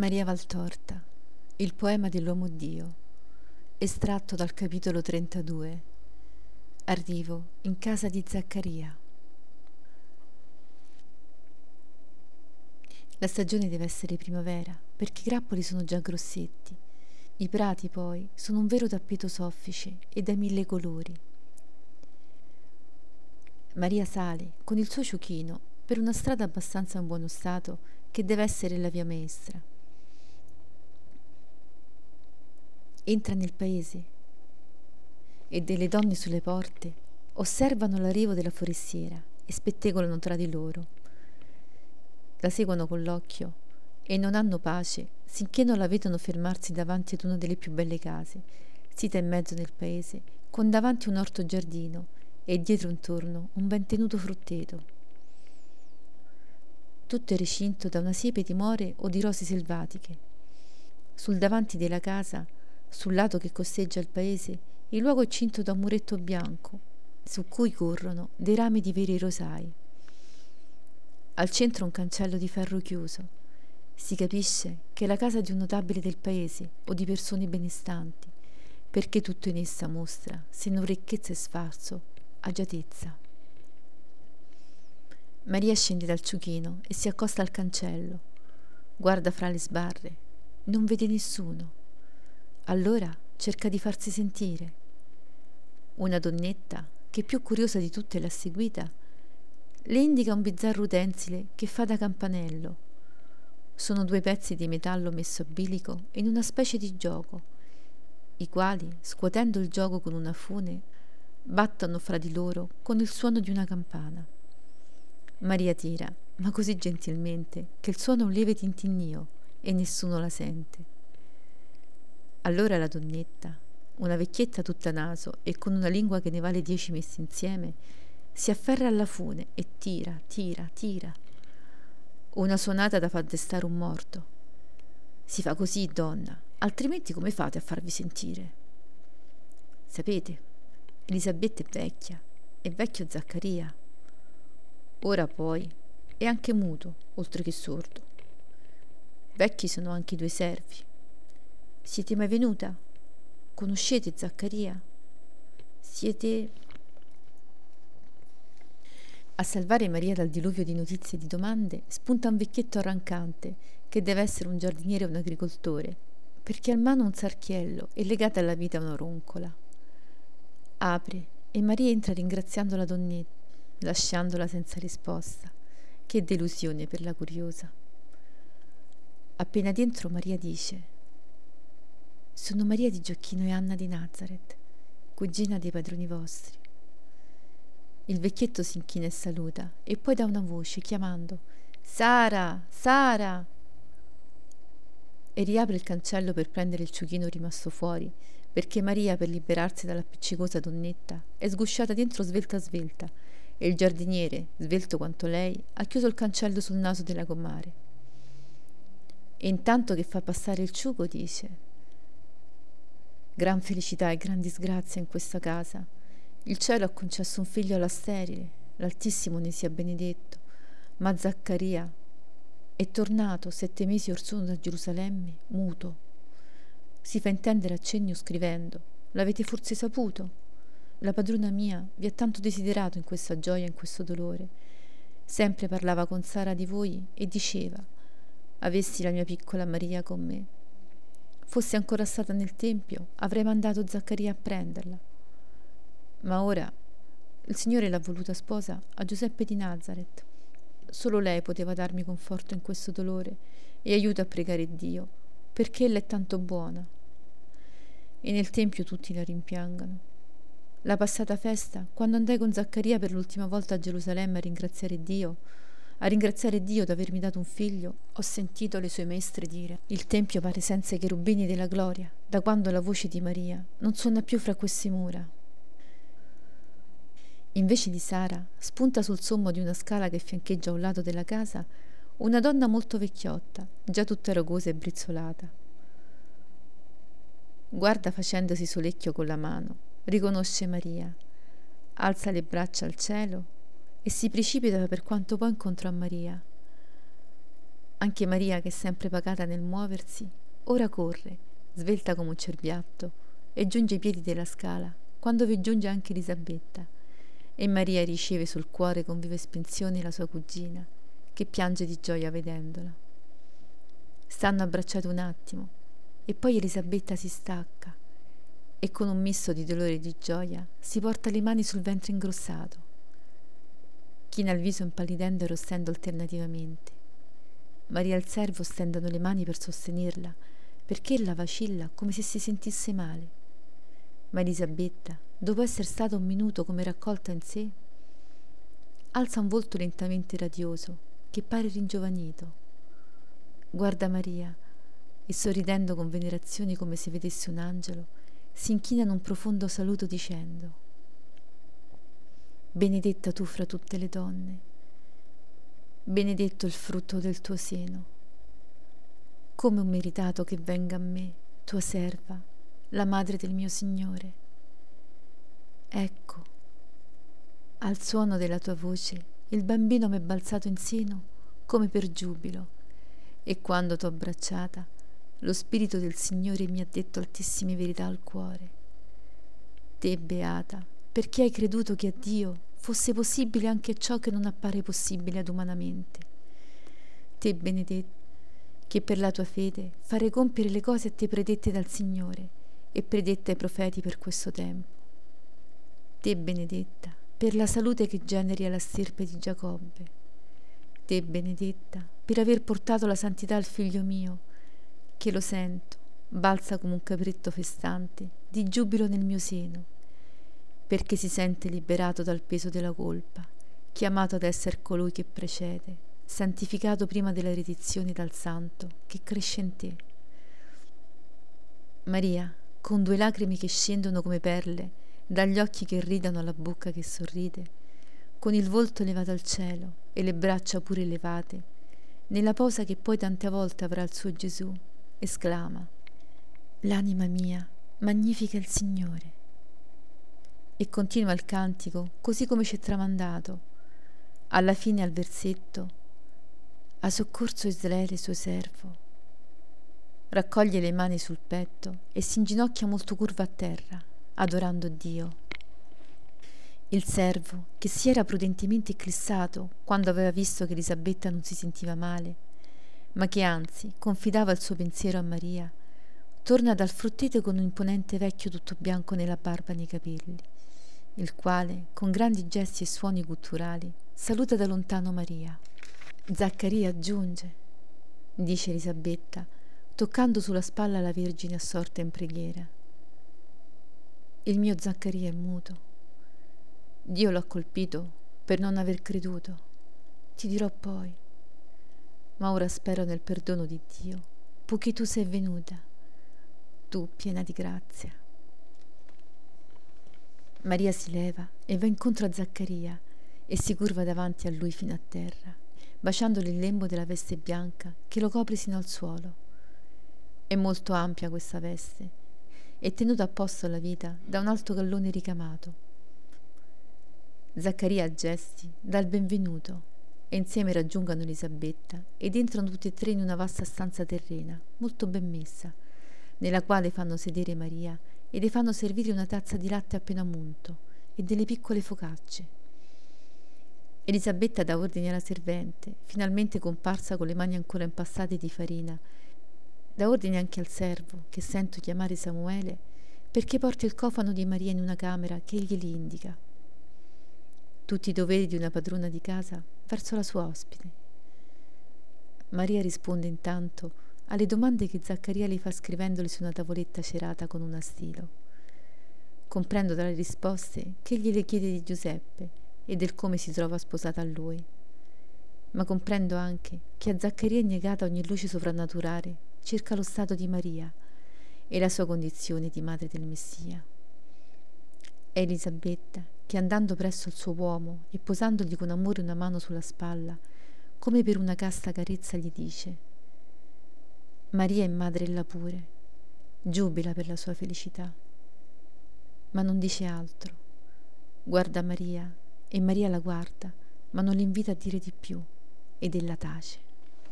Maria Valtorta, il poema dell'uomo Dio, estratto dal capitolo 32. Arrivo in casa di Zaccaria. La stagione deve essere primavera, perché i grappoli sono già grossetti. I prati, poi, sono un vero tappeto soffice e da mille colori. Maria sale con il suo ciuchino per una strada abbastanza in buono stato che deve essere la via maestra. Entra nel paese e delle donne sulle porte osservano l'arrivo della forestiera e spettegolano tra di loro. La seguono con l'occhio e non hanno pace sinché non la vedono fermarsi davanti ad una delle più belle case, sita in mezzo nel paese, con davanti un orto giardino e dietro intorno un ben tenuto frutteto. Tutto è recinto da una siepe di more o di rose selvatiche. Sul davanti della casa sul lato che costeggia il paese, il luogo è cinto da un muretto bianco, su cui corrono dei rami di veri rosai. Al centro un cancello di ferro chiuso. Si capisce che è la casa di un notabile del paese o di persone benestanti, perché tutto in essa mostra, se non ricchezza e sfarzo, agiatezza. Maria scende dal ciuchino e si accosta al cancello. Guarda fra le sbarre. Non vede nessuno. Allora cerca di farsi sentire. Una donnetta, che più curiosa di tutte l'ha seguita, le indica un bizzarro utensile che fa da campanello. Sono due pezzi di metallo messo a bilico in una specie di gioco, i quali, scuotendo il gioco con una fune, battono fra di loro con il suono di una campana. Maria tira, ma così gentilmente che il suono è un lieve tintinnio e nessuno la sente. Allora la donnetta, una vecchietta tutta naso e con una lingua che ne vale dieci messi insieme, si afferra alla fune e tira, tira, tira. Una suonata da far destare un morto. Si fa così, donna, altrimenti come fate a farvi sentire? Sapete, Elisabetta è vecchia, è vecchio Zaccaria. Ora poi è anche muto, oltre che sordo. Vecchi sono anche i due servi, siete mai venuta? Conoscete Zaccaria? Siete... A salvare Maria dal diluvio di notizie e di domande spunta un vecchietto arrancante che deve essere un giardiniere o un agricoltore, perché ha in mano un sarchiello e legata alla vita una roncola. Apre e Maria entra ringraziando la donnetta, lasciandola senza risposta. Che delusione per la curiosa. Appena dentro Maria dice sono Maria di Gioacchino e Anna di Nazareth, cugina dei padroni vostri. Il vecchietto si inchina e saluta e poi dà una voce chiamando Sara, Sara! E riapre il cancello per prendere il ciuchino rimasto fuori, perché Maria, per liberarsi dall'appiccicosa donnetta, è sgusciata dentro svelta svelta e il giardiniere, svelto quanto lei, ha chiuso il cancello sul naso della comare. E intanto che fa passare il ciuco dice Gran felicità e gran disgrazia in questa casa. Il cielo ha concesso un figlio alla sterile, l'Altissimo ne sia benedetto, ma Zaccaria è tornato sette mesi or sono da Gerusalemme, muto. Si fa intendere a cenno scrivendo, l'avete forse saputo? La padrona mia vi ha tanto desiderato in questa gioia e in questo dolore. Sempre parlava con Sara di voi e diceva, avessi la mia piccola Maria con me Fosse ancora stata nel tempio, avrei mandato Zaccaria a prenderla. Ma ora il Signore l'ha voluta sposa a Giuseppe di Nazareth. Solo lei poteva darmi conforto in questo dolore e aiuto a pregare Dio, perché ella è tanto buona. E nel tempio tutti la rimpiangano. La passata festa, quando andai con Zaccaria per l'ultima volta a Gerusalemme a ringraziare Dio, a ringraziare Dio d'avermi dato un figlio, ho sentito le sue maestre dire Il tempio pare senza i cherubini della gloria, da quando la voce di Maria non suona più fra queste mura. Invece di Sara, spunta sul sommo di una scala che fiancheggia un lato della casa una donna molto vecchiotta, già tutta rogosa e brizzolata. Guarda facendosi solecchio con la mano, riconosce Maria, alza le braccia al cielo e si precipita per quanto può incontro a Maria. Anche Maria, che è sempre pagata nel muoversi, ora corre, svelta come un cerbiatto, e giunge ai piedi della scala, quando vi giunge anche Elisabetta. E Maria riceve sul cuore con viva espansione la sua cugina, che piange di gioia vedendola. Stanno abbracciati un attimo, e poi Elisabetta si stacca e con un misto di dolore e di gioia si porta le mani sul ventre ingrossato. China il viso impallidendo e rossendo alternativamente. Maria e il servo stendono le mani per sostenerla, perché ella vacilla come se si sentisse male. Ma Elisabetta, dopo essere stata un minuto come raccolta in sé, alza un volto lentamente radioso, che pare ringiovanito. Guarda Maria e sorridendo con venerazione come se vedesse un angelo, si inchina in un profondo saluto dicendo Benedetta tu fra tutte le donne, benedetto il frutto del tuo seno. Come ho meritato che venga a me, tua serva, la madre del mio Signore. Ecco, al suono della tua voce, il bambino m'è balzato in seno come per giubilo, e quando t'ho abbracciata, lo Spirito del Signore mi ha detto altissime verità al cuore. Te, beata, perché hai creduto che a Dio fosse possibile anche ciò che non appare possibile ad umanamente. Te, benedetta, che per la tua fede fare compiere le cose a te predette dal Signore e predette ai profeti per questo tempo. Te, benedetta, per la salute che generi alla stirpe di Giacobbe. Te, benedetta, per aver portato la santità al figlio mio, che lo sento, balza come un capretto festante, di giubilo nel mio seno, perché si sente liberato dal peso della colpa, chiamato ad essere colui che precede, santificato prima della redizione dal santo che cresce in te. Maria, con due lacrime che scendono come perle, dagli occhi che ridano alla bocca che sorride, con il volto elevato al cielo e le braccia pure elevate, nella posa che poi tante volte avrà il suo Gesù, esclama, L'anima mia magnifica il Signore. E continua il cantico così come ci è tramandato. Alla fine al versetto, ha soccorso Israele suo servo. Raccoglie le mani sul petto e si inginocchia molto curva a terra, adorando Dio. Il servo, che si era prudentemente eclissato quando aveva visto che Elisabetta non si sentiva male, ma che anzi confidava il suo pensiero a Maria, torna dal fruttete con un imponente vecchio tutto bianco nella barba e nei capelli, il quale, con grandi gesti e suoni gutturali, saluta da lontano Maria. Zaccaria aggiunge, dice Elisabetta, toccando sulla spalla la Vergine assorta in preghiera. Il mio Zaccaria è muto. Dio l'ha colpito per non aver creduto. Ti dirò poi ma ora spero nel perdono di Dio, poiché tu sei venuta, tu piena di grazia. Maria si leva e va incontro a Zaccaria e si curva davanti a lui fino a terra, baciandogli il lembo della veste bianca che lo copre sino al suolo. È molto ampia questa veste e tenuta a posto alla vita da un alto gallone ricamato. Zaccaria a gesti dà il benvenuto e insieme raggiungono Elisabetta ed entrano tutti e tre in una vasta stanza terrena, molto ben messa, nella quale fanno sedere Maria e le fanno servire una tazza di latte appena munto e delle piccole focacce. Elisabetta dà ordine alla servente, finalmente comparsa con le mani ancora impastate di farina, dà ordine anche al servo, che sento chiamare Samuele, perché porti il cofano di Maria in una camera che egli gli indica. Tutti i doveri di una padrona di casa verso la sua ospite. Maria risponde intanto alle domande che Zaccaria le fa scrivendole su una tavoletta cerata con un astilo. Comprendo dalle risposte che egli le chiede di Giuseppe e del come si trova sposata a lui. Ma comprendo anche che a Zaccaria è negata ogni luce sovrannaturale circa lo stato di Maria e la sua condizione di madre del Messia. È Elisabetta che andando presso il suo uomo e posandogli con amore una mano sulla spalla, come per una casta carezza gli dice Maria è madre ella pure, giubila per la sua felicità. Ma non dice altro. Guarda Maria e Maria la guarda, ma non l'invita a dire di più ed ella tace.